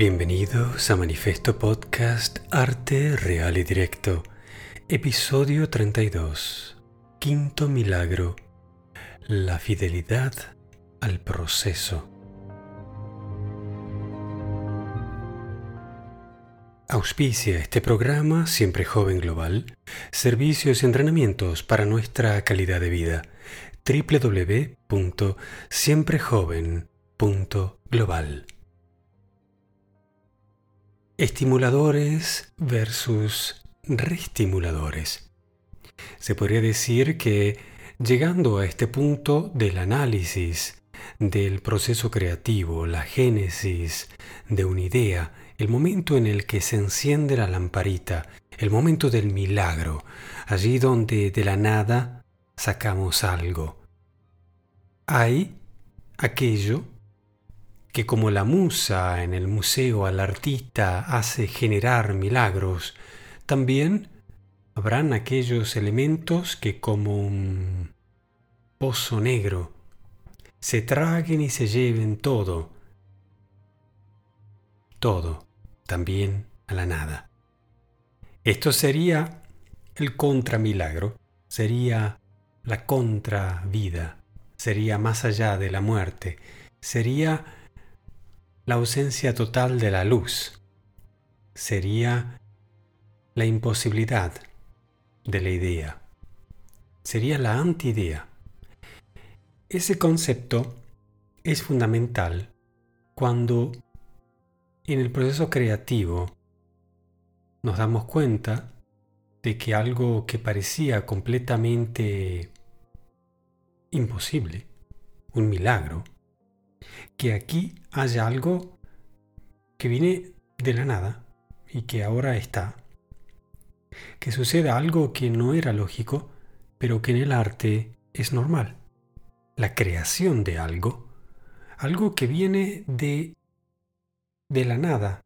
Bienvenidos a Manifesto Podcast Arte Real y Directo, episodio 32, quinto milagro, la fidelidad al proceso. Auspicia este programa Siempre Joven Global, servicios y entrenamientos para nuestra calidad de vida. www.siemprejoven.global Estimuladores versus reestimuladores. Se podría decir que llegando a este punto del análisis del proceso creativo, la génesis de una idea, el momento en el que se enciende la lamparita, el momento del milagro, allí donde de la nada sacamos algo. Hay aquello que como la musa en el museo al artista hace generar milagros, también habrán aquellos elementos que como un pozo negro se traguen y se lleven todo, todo, también a la nada. Esto sería el contramilagro, sería la contravida, sería más allá de la muerte, sería la ausencia total de la luz sería la imposibilidad de la idea. Sería la antiidea. Ese concepto es fundamental cuando en el proceso creativo nos damos cuenta de que algo que parecía completamente imposible, un milagro, que aquí haya algo que viene de la nada y que ahora está. Que suceda algo que no era lógico, pero que en el arte es normal. La creación de algo, algo que viene de de la nada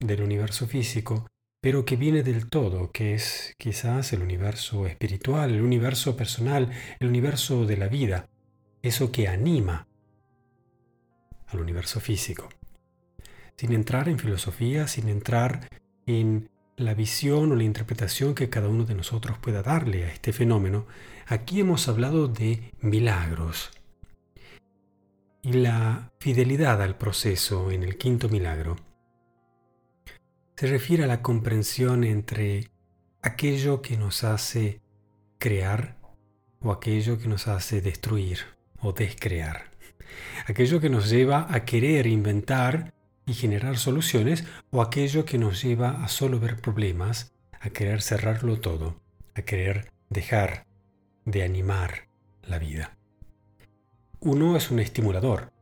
del universo físico, pero que viene del todo, que es quizás el universo espiritual, el universo personal, el universo de la vida, eso que anima al universo físico. Sin entrar en filosofía, sin entrar en la visión o la interpretación que cada uno de nosotros pueda darle a este fenómeno, aquí hemos hablado de milagros. Y la fidelidad al proceso en el quinto milagro se refiere a la comprensión entre aquello que nos hace crear o aquello que nos hace destruir o descrear aquello que nos lleva a querer inventar y generar soluciones o aquello que nos lleva a solo ver problemas, a querer cerrarlo todo, a querer dejar de animar la vida. Uno es un estimulador.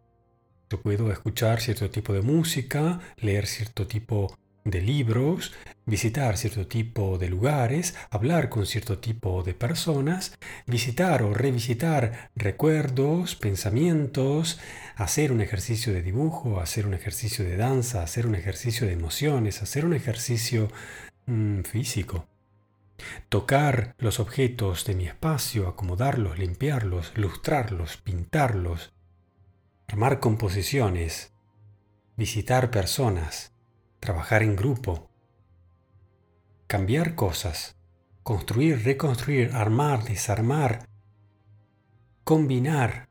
Yo puedo escuchar cierto tipo de música, leer cierto tipo de libros, visitar cierto tipo de lugares, hablar con cierto tipo de personas, visitar o revisitar recuerdos, pensamientos, hacer un ejercicio de dibujo, hacer un ejercicio de danza, hacer un ejercicio de emociones, hacer un ejercicio mm, físico. Tocar los objetos de mi espacio, acomodarlos, limpiarlos, lustrarlos, pintarlos, armar composiciones, visitar personas, trabajar en grupo, cambiar cosas, construir, reconstruir, armar, desarmar, combinar.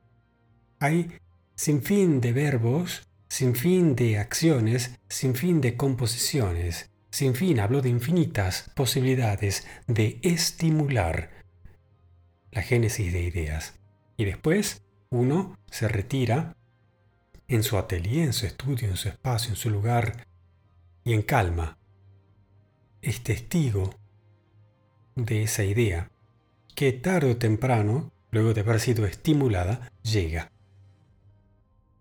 Hay sin fin de verbos, sin fin de acciones, sin fin de composiciones, sin fin, hablo de infinitas posibilidades de estimular la génesis de ideas. Y después uno se retira en su atelier, en su estudio, en su espacio, en su lugar y en calma es testigo de esa idea que tarde o temprano, luego de haber sido estimulada, llega.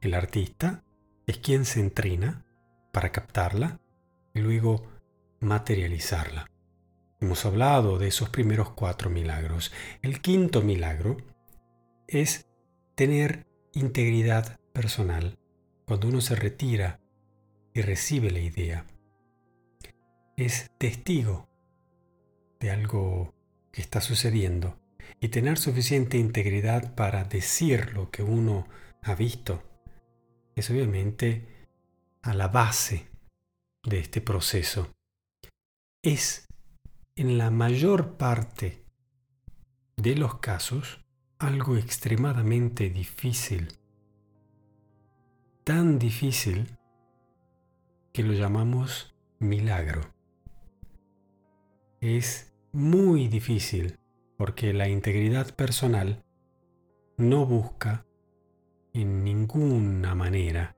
El artista es quien se entrena para captarla y luego materializarla. Hemos hablado de esos primeros cuatro milagros. El quinto milagro es tener integridad personal cuando uno se retira y recibe la idea es testigo de algo que está sucediendo y tener suficiente integridad para decir lo que uno ha visto es obviamente a la base de este proceso. Es en la mayor parte de los casos algo extremadamente difícil. Tan difícil que lo llamamos milagro. Es muy difícil porque la integridad personal no busca en ninguna manera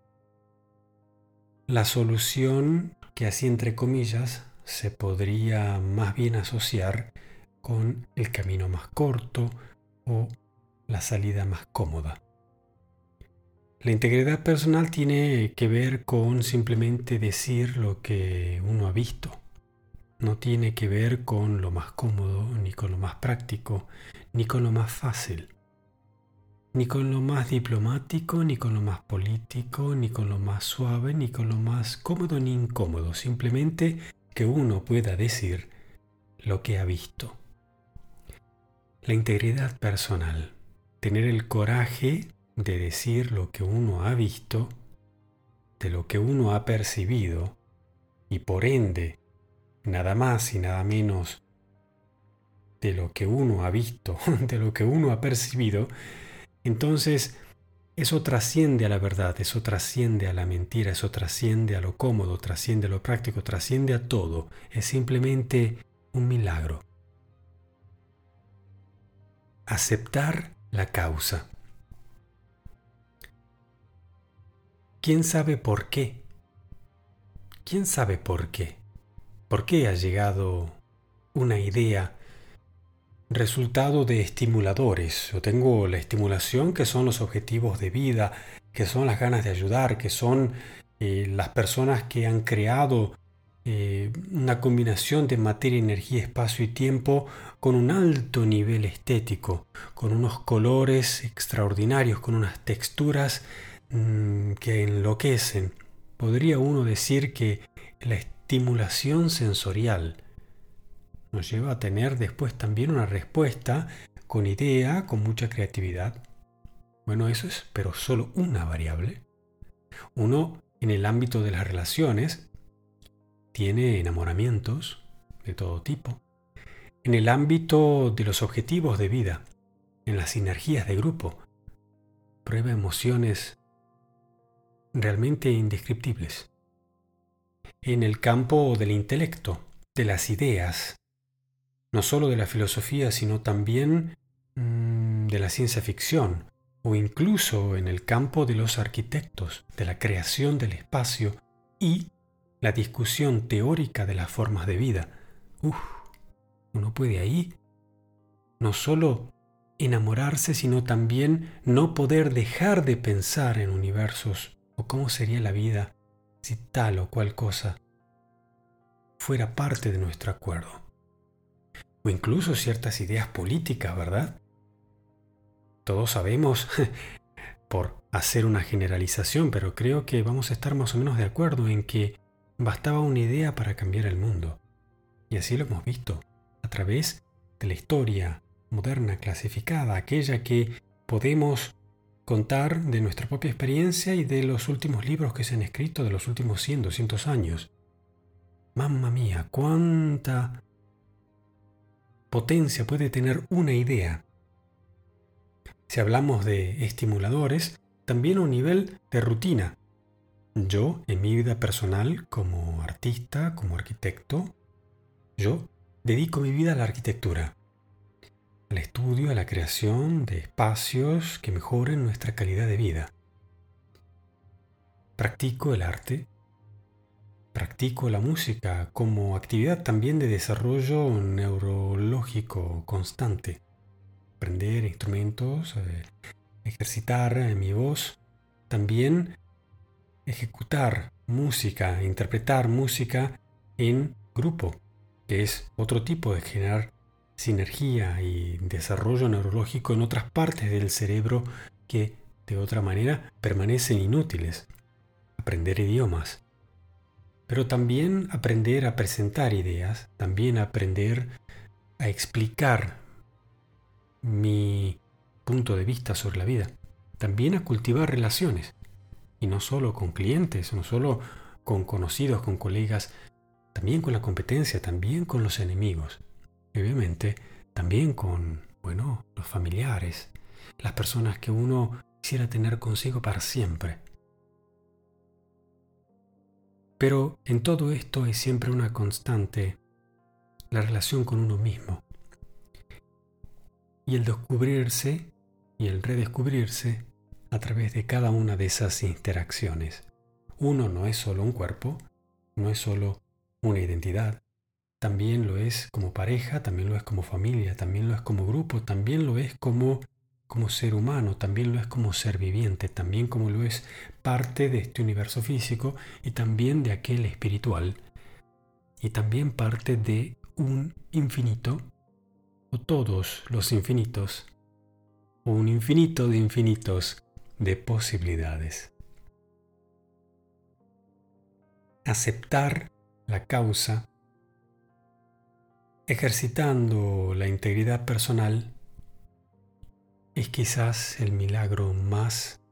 la solución que así entre comillas se podría más bien asociar con el camino más corto o la salida más cómoda. La integridad personal tiene que ver con simplemente decir lo que uno ha visto. No tiene que ver con lo más cómodo, ni con lo más práctico, ni con lo más fácil ni con lo más diplomático, ni con lo más político, ni con lo más suave, ni con lo más cómodo ni incómodo, simplemente que uno pueda decir lo que ha visto. La integridad personal, tener el coraje de decir lo que uno ha visto, de lo que uno ha percibido, y por ende, nada más y nada menos de lo que uno ha visto, de lo que uno ha percibido, entonces, eso trasciende a la verdad, eso trasciende a la mentira, eso trasciende a lo cómodo, trasciende a lo práctico, trasciende a todo. Es simplemente un milagro. Aceptar la causa. ¿Quién sabe por qué? ¿Quién sabe por qué? ¿Por qué ha llegado una idea resultado de estimuladores. Yo tengo la estimulación que son los objetivos de vida, que son las ganas de ayudar, que son eh, las personas que han creado eh, una combinación de materia, energía, espacio y tiempo con un alto nivel estético, con unos colores extraordinarios, con unas texturas mm, que enloquecen. Podría uno decir que la sensorial, nos lleva a tener después también una respuesta con idea, con mucha creatividad. Bueno, eso es, pero solo una variable. Uno, en el ámbito de las relaciones, tiene enamoramientos de todo tipo. En el ámbito de los objetivos de vida, en las sinergias de grupo, prueba emociones realmente indescriptibles. En el campo del intelecto, de las ideas, no solo de la filosofía, sino también mm, de la ciencia ficción, o incluso en el campo de los arquitectos, de la creación del espacio y la discusión teórica de las formas de vida. Uf, uno puede ahí no solo enamorarse, sino también no poder dejar de pensar en universos o cómo sería la vida si tal o cual cosa fuera parte de nuestro acuerdo o incluso ciertas ideas políticas, ¿verdad? Todos sabemos, por hacer una generalización, pero creo que vamos a estar más o menos de acuerdo en que bastaba una idea para cambiar el mundo. Y así lo hemos visto, a través de la historia moderna clasificada, aquella que podemos contar de nuestra propia experiencia y de los últimos libros que se han escrito de los últimos 100, 200 años. Mamma mía, cuánta potencia puede tener una idea. Si hablamos de estimuladores, también a un nivel de rutina. Yo, en mi vida personal, como artista, como arquitecto, yo dedico mi vida a la arquitectura, al estudio, a la creación de espacios que mejoren nuestra calidad de vida. Practico el arte Practico la música como actividad también de desarrollo neurológico constante. Aprender instrumentos, eh, ejercitar eh, mi voz, también ejecutar música, interpretar música en grupo, que es otro tipo de generar sinergia y desarrollo neurológico en otras partes del cerebro que de otra manera permanecen inútiles. Aprender idiomas, pero también aprender a presentar ideas, también aprender a explicar mi punto de vista sobre la vida, también a cultivar relaciones, y no solo con clientes, no solo con conocidos, con colegas, también con la competencia, también con los enemigos. Obviamente también con, bueno, los familiares, las personas que uno quisiera tener consigo para siempre. Pero en todo esto hay siempre una constante, la relación con uno mismo. Y el descubrirse y el redescubrirse a través de cada una de esas interacciones. Uno no es solo un cuerpo, no es solo una identidad, también lo es como pareja, también lo es como familia, también lo es como grupo, también lo es como, como ser humano, también lo es como ser viviente, también como lo es parte de este universo físico y también de aquel espiritual, y también parte de un infinito, o todos los infinitos, o un infinito de infinitos de posibilidades. Aceptar la causa, ejercitando la integridad personal, es quizás el milagro más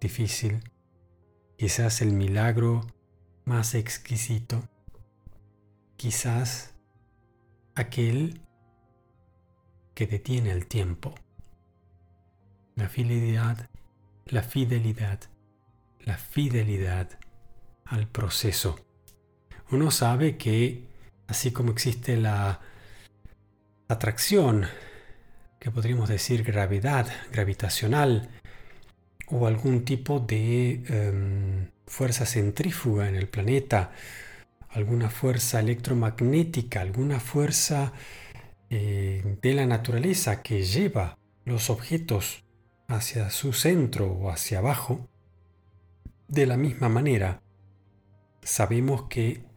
difícil, quizás el milagro más exquisito, quizás aquel que detiene el tiempo. La fidelidad, la fidelidad, la fidelidad al proceso. Uno sabe que así como existe la atracción, que podríamos decir gravedad, gravitacional, o algún tipo de em, fuerza centrífuga en el planeta, alguna fuerza electromagnética, alguna fuerza eh, de la naturaleza que lleva los objetos hacia su centro o hacia abajo, de la misma manera, sabemos que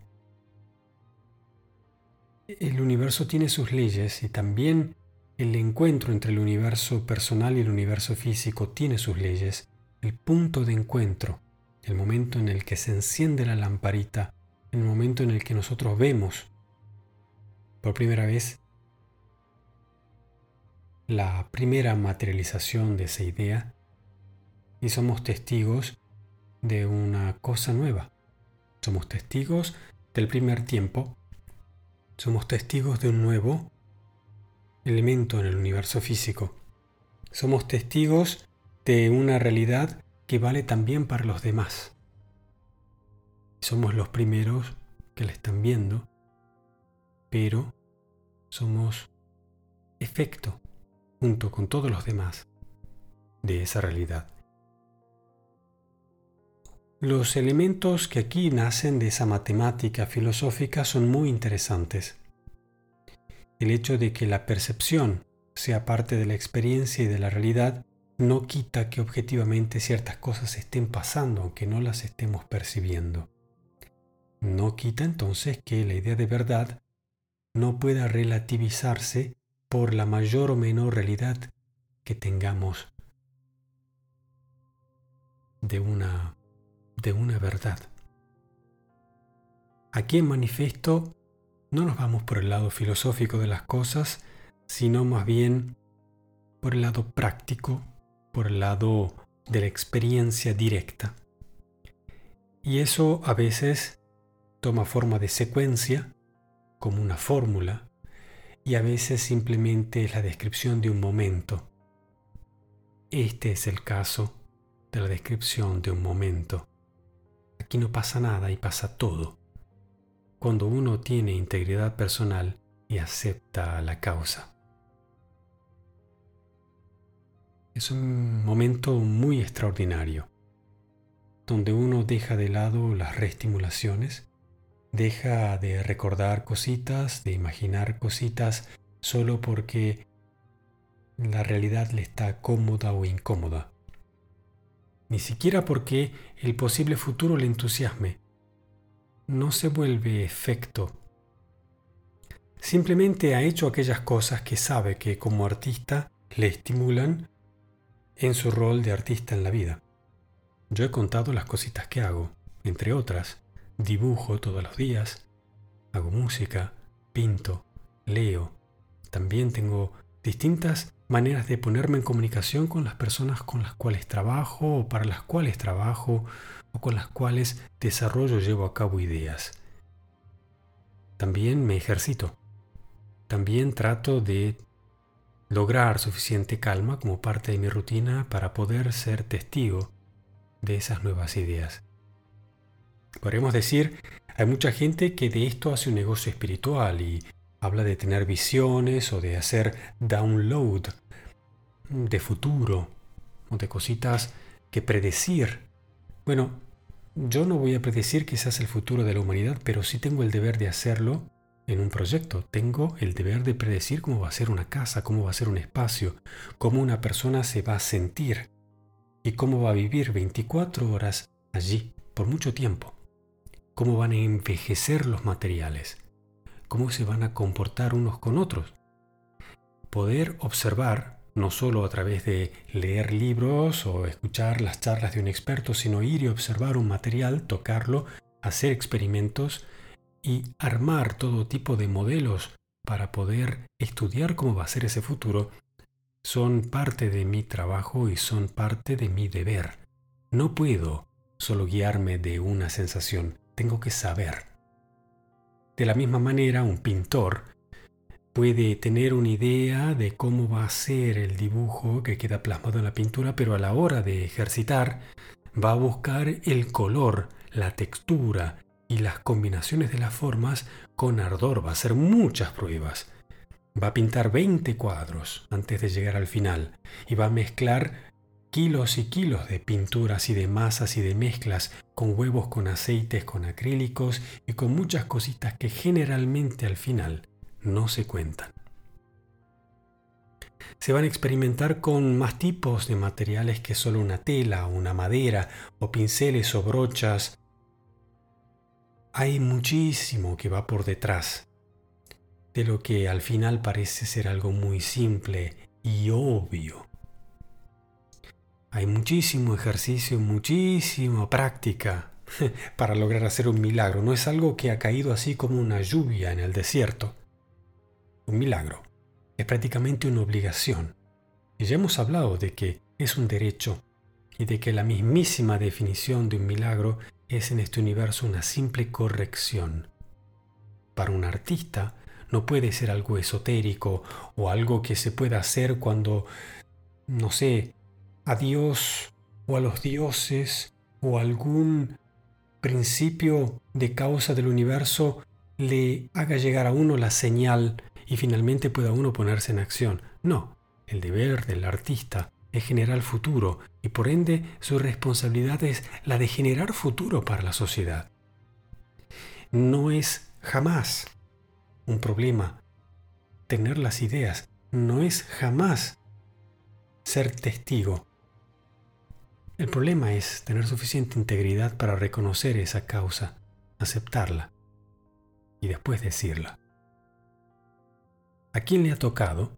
el universo tiene sus leyes y también el encuentro entre el universo personal y el universo físico tiene sus leyes. El punto de encuentro, el momento en el que se enciende la lamparita, el momento en el que nosotros vemos por primera vez la primera materialización de esa idea y somos testigos de una cosa nueva. Somos testigos del primer tiempo. Somos testigos de un nuevo elemento en el universo físico. Somos testigos de una realidad que vale también para los demás. Somos los primeros que la están viendo, pero somos efecto junto con todos los demás de esa realidad. Los elementos que aquí nacen de esa matemática filosófica son muy interesantes. El hecho de que la percepción sea parte de la experiencia y de la realidad no quita que objetivamente ciertas cosas estén pasando aunque no las estemos percibiendo. No quita entonces que la idea de verdad no pueda relativizarse por la mayor o menor realidad que tengamos de una, de una verdad. Aquí en manifiesto no nos vamos por el lado filosófico de las cosas, sino más bien por el lado práctico, por el lado de la experiencia directa. Y eso a veces toma forma de secuencia, como una fórmula, y a veces simplemente es la descripción de un momento. Este es el caso de la descripción de un momento. Aquí no pasa nada y pasa todo. Cuando uno tiene integridad personal y acepta la causa. Es un momento muy extraordinario, donde uno deja de lado las reestimulaciones Deja de recordar cositas, de imaginar cositas solo porque la realidad le está cómoda o incómoda. Ni siquiera porque el posible futuro le entusiasme. No se vuelve efecto. Simplemente ha hecho aquellas cosas que sabe que como artista le estimulan en su rol de artista en la vida. Yo he contado las cositas que hago, entre otras, dibujo todos los días, hago música, pinto, leo. También tengo distintas maneras de ponerme en comunicación con las personas con las cuales trabajo o para las cuales trabajo o con las cuales desarrollo llevo a cabo ideas. También me ejercito. También trato de lograr suficiente calma como parte de mi rutina para poder ser testigo de esas nuevas ideas. Podemos decir, hay mucha gente que de esto hace un negocio espiritual y habla de tener visiones o de hacer download de futuro o de cositas que predecir. Bueno, yo no voy a predecir quizás el futuro de la humanidad, pero sí tengo el deber de hacerlo en un proyecto. Tengo el deber de predecir cómo va a ser una casa, cómo va a ser un espacio, cómo una persona se va a sentir y cómo va a vivir 24 horas allí por mucho tiempo. Cómo van a envejecer los materiales, cómo se van a comportar unos con otros. Poder observar no solo a través de leer libros o escuchar las charlas de un experto, sino ir y observar un material, tocarlo, hacer experimentos y armar todo tipo de modelos para poder estudiar cómo va a ser ese futuro, son parte de mi trabajo y son parte de mi deber. No puedo solo guiarme de una sensación, tengo que saber. De la misma manera, un pintor puede tener una idea de cómo va a ser el dibujo que queda plasmado en la pintura, pero a la hora de ejercitar va a buscar el color, la textura y las combinaciones de las formas con ardor. Va a hacer muchas pruebas. Va a pintar 20 cuadros antes de llegar al final y va a mezclar kilos y kilos de pinturas y de masas y de mezclas con huevos, con aceites, con acrílicos y con muchas cositas que generalmente al final no se cuentan. Se van a experimentar con más tipos de materiales que solo una tela, una madera, o pinceles o brochas. Hay muchísimo que va por detrás de lo que al final parece ser algo muy simple y obvio. Hay muchísimo ejercicio, muchísima práctica para lograr hacer un milagro. No es algo que ha caído así como una lluvia en el desierto un milagro. Es prácticamente una obligación. Y ya hemos hablado de que es un derecho y de que la mismísima definición de un milagro es en este universo una simple corrección. Para un artista no puede ser algo esotérico o algo que se pueda hacer cuando, no sé, a Dios o a los dioses o algún principio de causa del universo le haga llegar a uno la señal y finalmente pueda uno ponerse en acción. No, el deber del artista es generar futuro y por ende su responsabilidad es la de generar futuro para la sociedad. No es jamás un problema tener las ideas, no es jamás ser testigo. El problema es tener suficiente integridad para reconocer esa causa, aceptarla y después decirla a quién le ha tocado,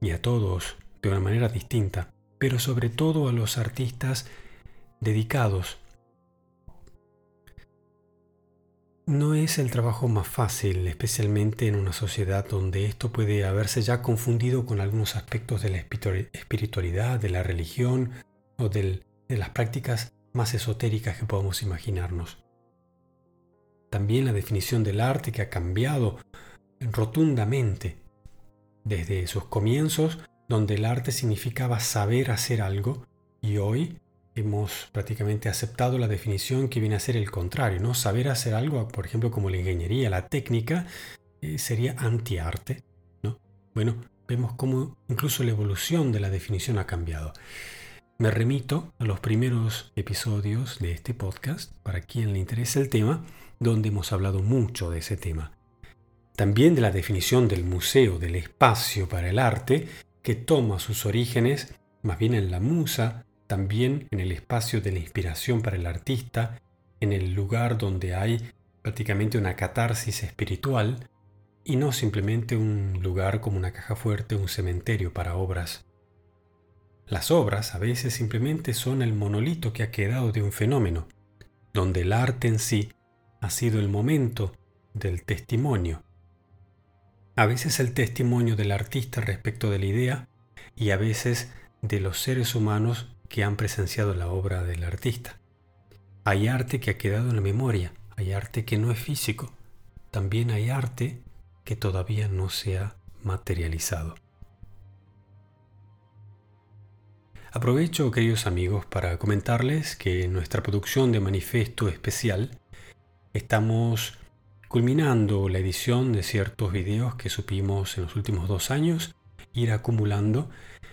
y a todos de una manera distinta, pero sobre todo a los artistas dedicados. No es el trabajo más fácil, especialmente en una sociedad donde esto puede haberse ya confundido con algunos aspectos de la espiritualidad, de la religión o de las prácticas más esotéricas que podamos imaginarnos. También la definición del arte que ha cambiado rotundamente desde sus comienzos, donde el arte significaba saber hacer algo, y hoy hemos prácticamente aceptado la definición que viene a ser el contrario, ¿no? Saber hacer algo, por ejemplo, como la ingeniería, la técnica, eh, sería antiarte, ¿no? Bueno, vemos cómo incluso la evolución de la definición ha cambiado. Me remito a los primeros episodios de este podcast, para quien le interese el tema, donde hemos hablado mucho de ese tema también de la definición del museo del espacio para el arte, que toma sus orígenes más bien en la musa, también en el espacio de la inspiración para el artista, en el lugar donde hay prácticamente una catarsis espiritual y no simplemente un lugar como una caja fuerte un cementerio para obras. Las obras a veces simplemente son el monolito que ha quedado de un fenómeno, donde el arte en sí ha sido el momento del testimonio a veces el testimonio del artista respecto de la idea y a veces de los seres humanos que han presenciado la obra del artista. Hay arte que ha quedado en la memoria, hay arte que no es físico, también hay arte que todavía no se ha materializado. Aprovecho, queridos amigos, para comentarles que en nuestra producción de manifiesto especial estamos culminando la edición de ciertos videos que supimos en los últimos dos años ir acumulando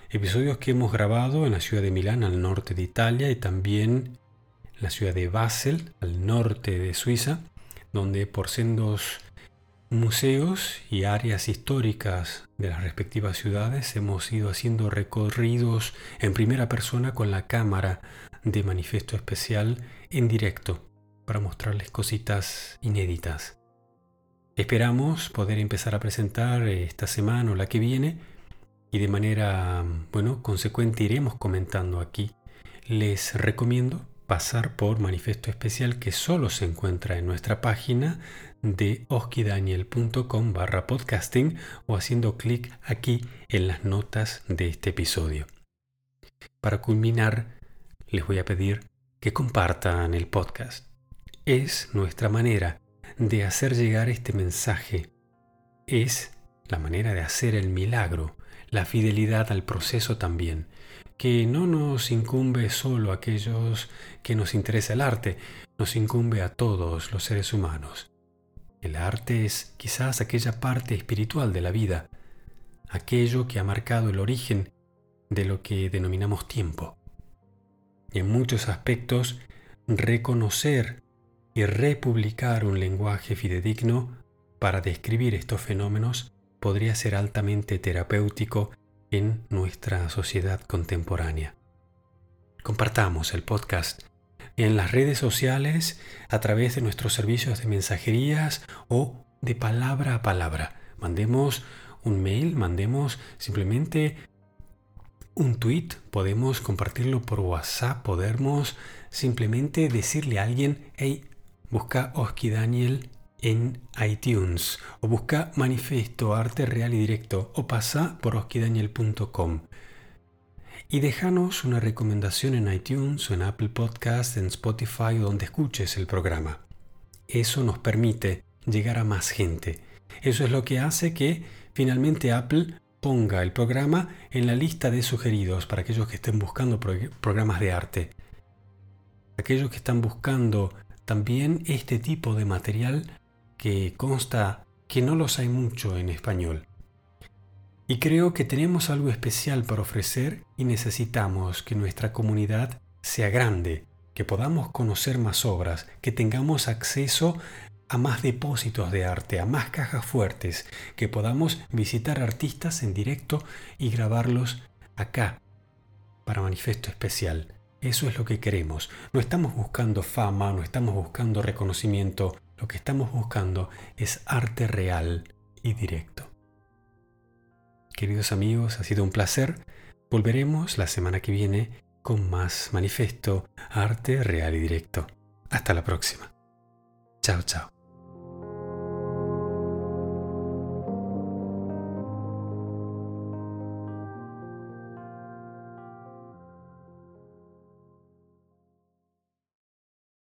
episodios que hemos grabado en la ciudad de Milán, al norte de Italia, y también la ciudad de Basel, al norte de Suiza, donde por sendos museos y áreas históricas de las respectivas ciudades hemos ido haciendo recorridos en primera persona con la cámara de manifiesto especial en directo para mostrarles cositas inéditas. Esperamos poder empezar a presentar esta semana o la que viene y de manera, bueno, consecuente iremos comentando aquí. Les recomiendo pasar por manifiesto especial que solo se encuentra en nuestra página de oskidaniel.com barra podcasting o haciendo clic aquí en las notas de este episodio. Para culminar, les voy a pedir que compartan el podcast. Es nuestra manera de hacer llegar este mensaje. Es la manera de hacer el milagro, la fidelidad al proceso también que no nos incumbe solo a aquellos que nos interesa el arte, nos incumbe a todos los seres humanos. El arte es quizás aquella parte espiritual de la vida, aquello que ha marcado el origen de lo que denominamos tiempo. Y en muchos aspectos, reconocer y republicar un lenguaje fidedigno para describir estos fenómenos podría ser altamente terapéutico en nuestra sociedad contemporánea. Compartamos el podcast en las redes sociales a través de nuestros servicios de mensajerías o de palabra a palabra. Mandemos un mail, mandemos simplemente un tweet, podemos compartirlo por WhatsApp, podemos simplemente decirle a alguien, hey, busca Oski Daniel en iTunes o busca Manifiesto Arte Real y Directo o pasa por oskidaniel.com y déjanos una recomendación en iTunes o en Apple Podcast, en Spotify o donde escuches el programa. Eso nos permite llegar a más gente. Eso es lo que hace que finalmente Apple ponga el programa en la lista de sugeridos para aquellos que estén buscando programas de arte. Aquellos que están buscando también este tipo de material que consta que no los hay mucho en español. Y creo que tenemos algo especial para ofrecer y necesitamos que nuestra comunidad sea grande, que podamos conocer más obras, que tengamos acceso a más depósitos de arte, a más cajas fuertes, que podamos visitar artistas en directo y grabarlos acá para manifiesto especial. Eso es lo que queremos. No estamos buscando fama, no estamos buscando reconocimiento, lo que estamos buscando es arte real y directo. Queridos amigos, ha sido un placer. Volveremos la semana que viene con más manifiesto, arte real y directo. Hasta la próxima. Chao, chao.